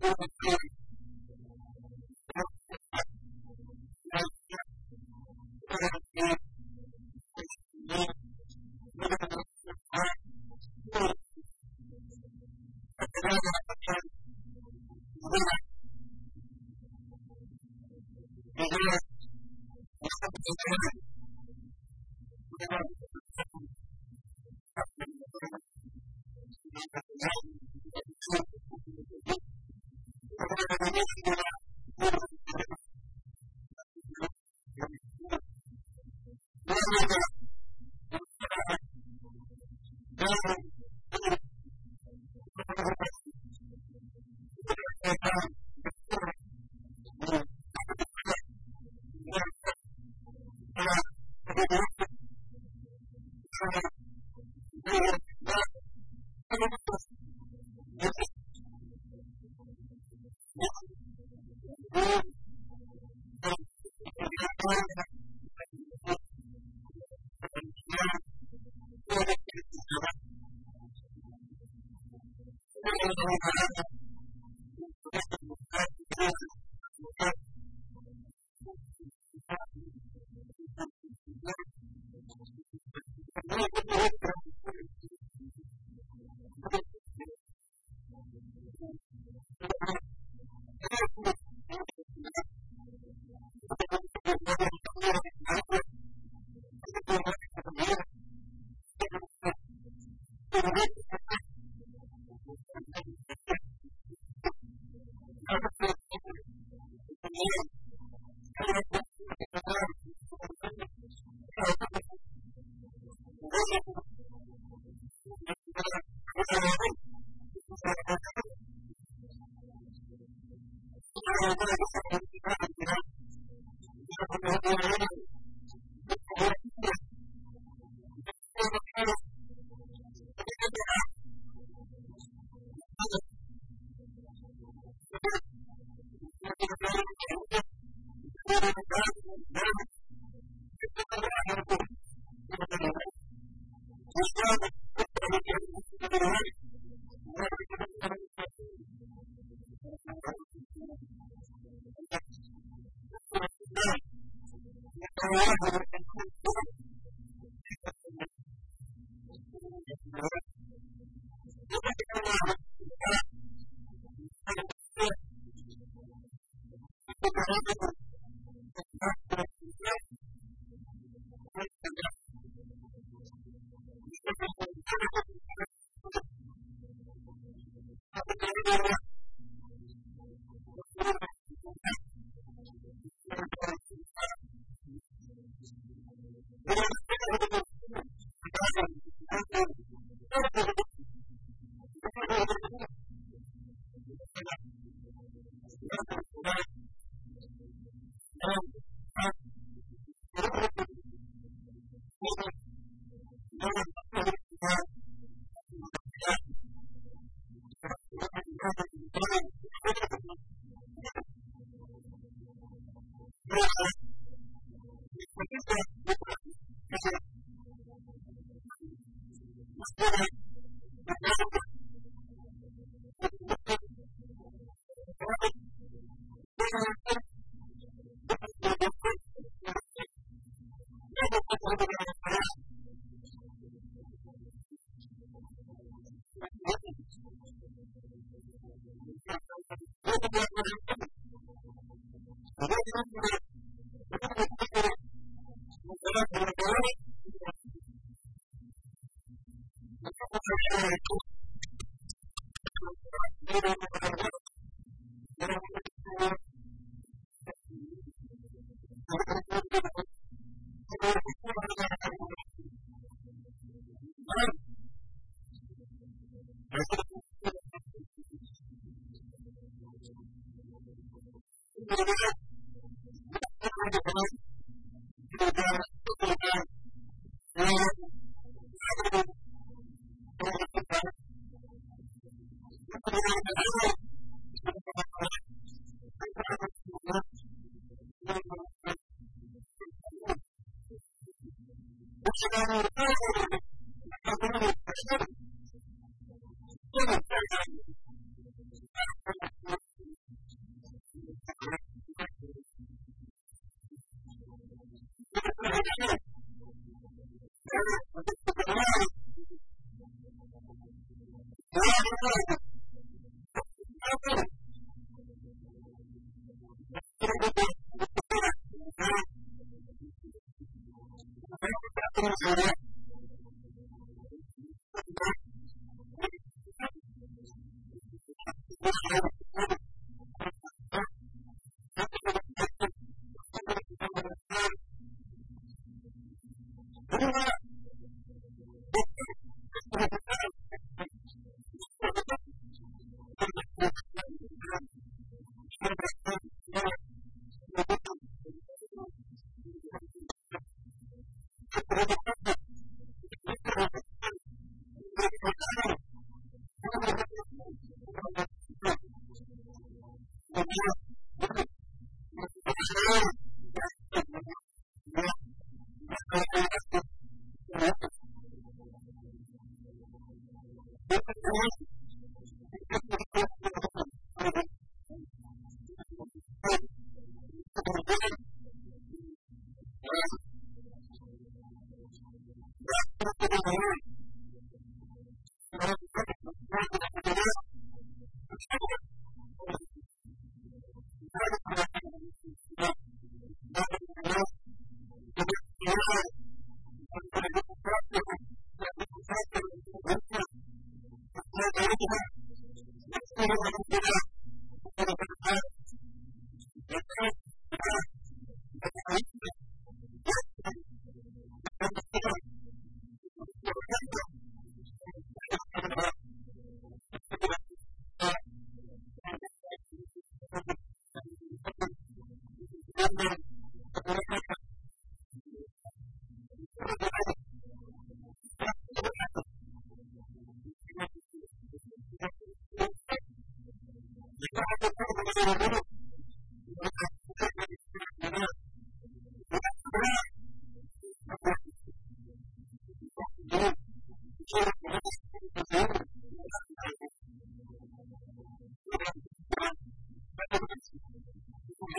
Thank you. I'm Thank you. Thank you.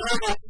Thank you.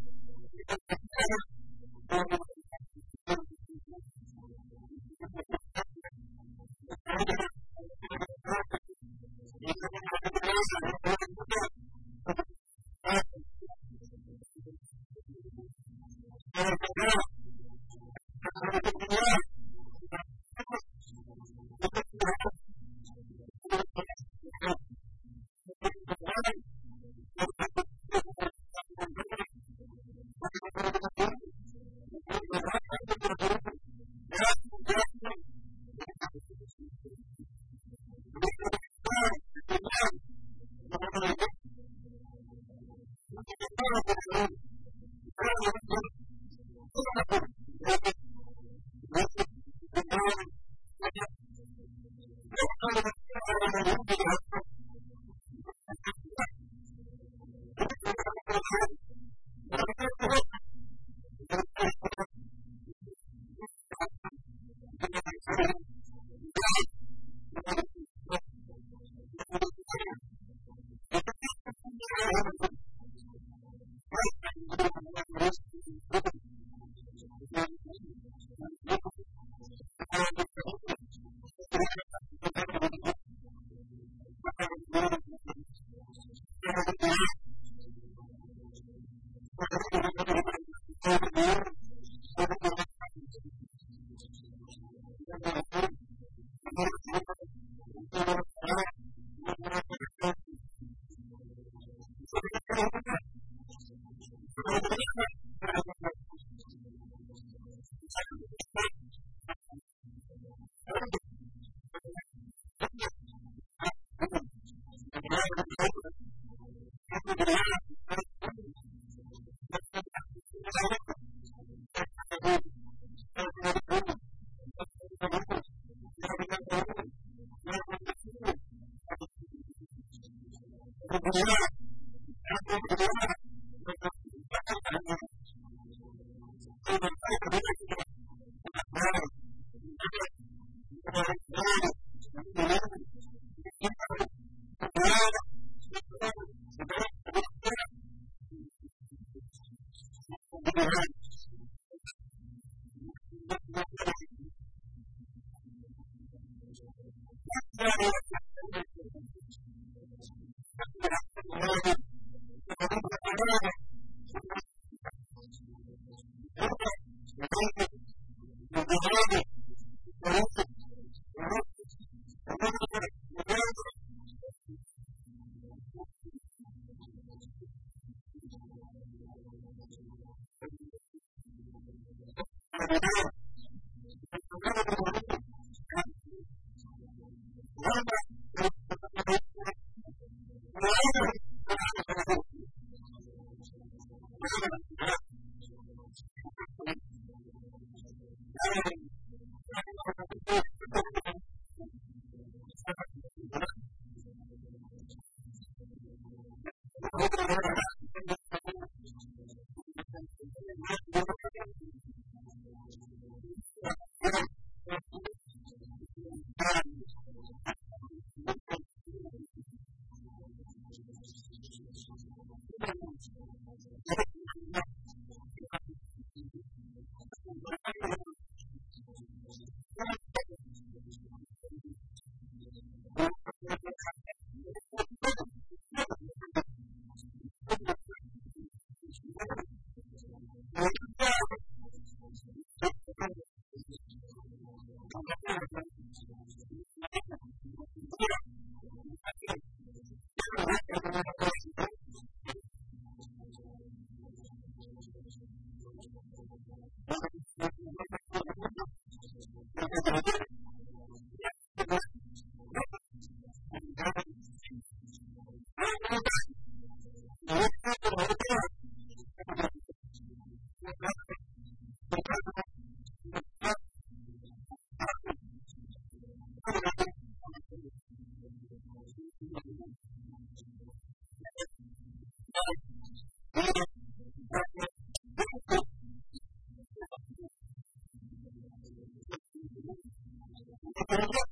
Thank you. Lord and look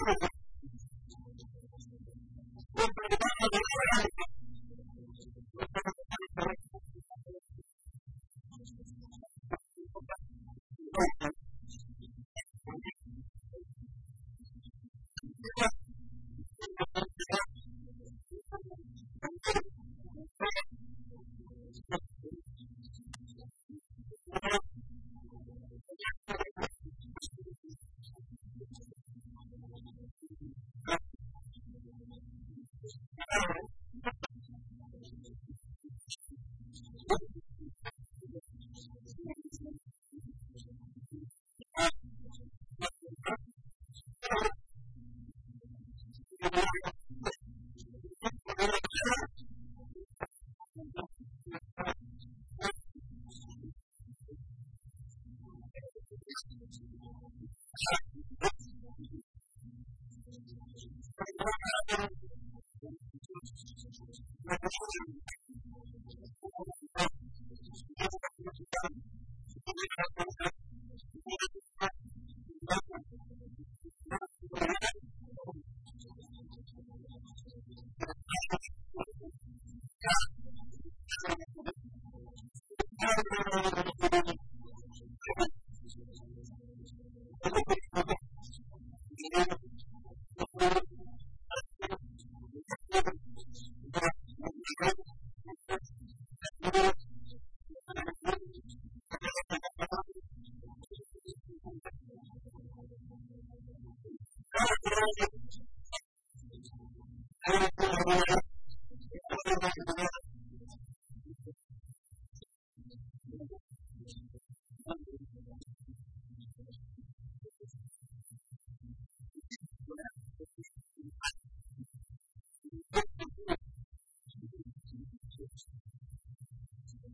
Thank you. Thank